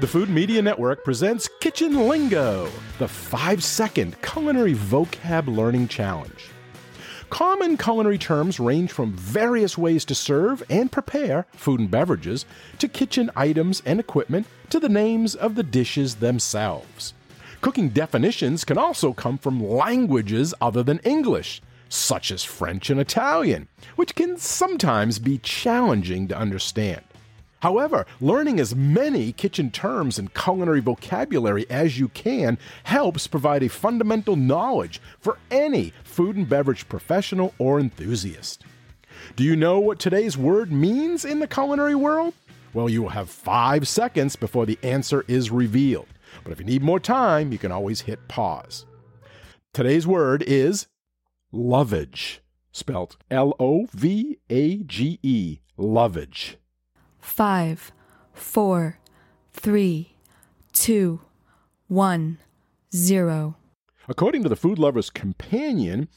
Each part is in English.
The Food Media Network presents Kitchen Lingo, the five second culinary vocab learning challenge. Common culinary terms range from various ways to serve and prepare food and beverages, to kitchen items and equipment, to the names of the dishes themselves. Cooking definitions can also come from languages other than English, such as French and Italian, which can sometimes be challenging to understand. However, learning as many kitchen terms and culinary vocabulary as you can helps provide a fundamental knowledge for any food and beverage professional or enthusiast. Do you know what today's word means in the culinary world? Well, you will have five seconds before the answer is revealed. But if you need more time, you can always hit pause. Today's word is lovage, spelt L O V A G E, lovage five, four, three, two, one, zero. According to the Food Lover's Companion,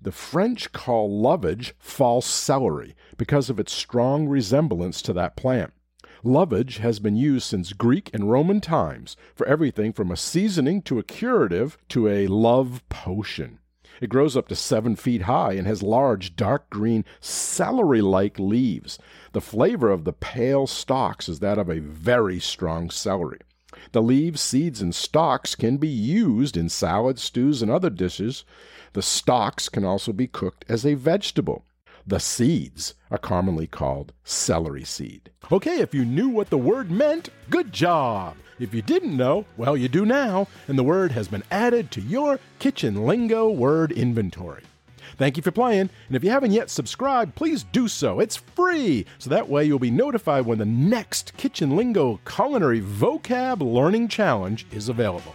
the French call lovage false celery because of its strong resemblance to that plant. Lovage has been used since Greek and Roman times for everything from a seasoning to a curative to a love potion. It grows up to seven feet high and has large, dark green, celery like leaves. The flavor of the pale stalks is that of a very strong celery. The leaves, seeds, and stalks can be used in salads, stews, and other dishes. The stalks can also be cooked as a vegetable. The seeds are commonly called celery seed. Okay, if you knew what the word meant, good job. If you didn't know, well, you do now, and the word has been added to your kitchen lingo word inventory. Thank you for playing, and if you haven't yet subscribed, please do so. It's free, so that way you'll be notified when the next Kitchen Lingo Culinary Vocab Learning Challenge is available.